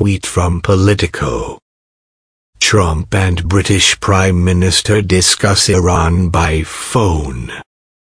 tweet from Politico. Trump and British Prime Minister discuss Iran by phone.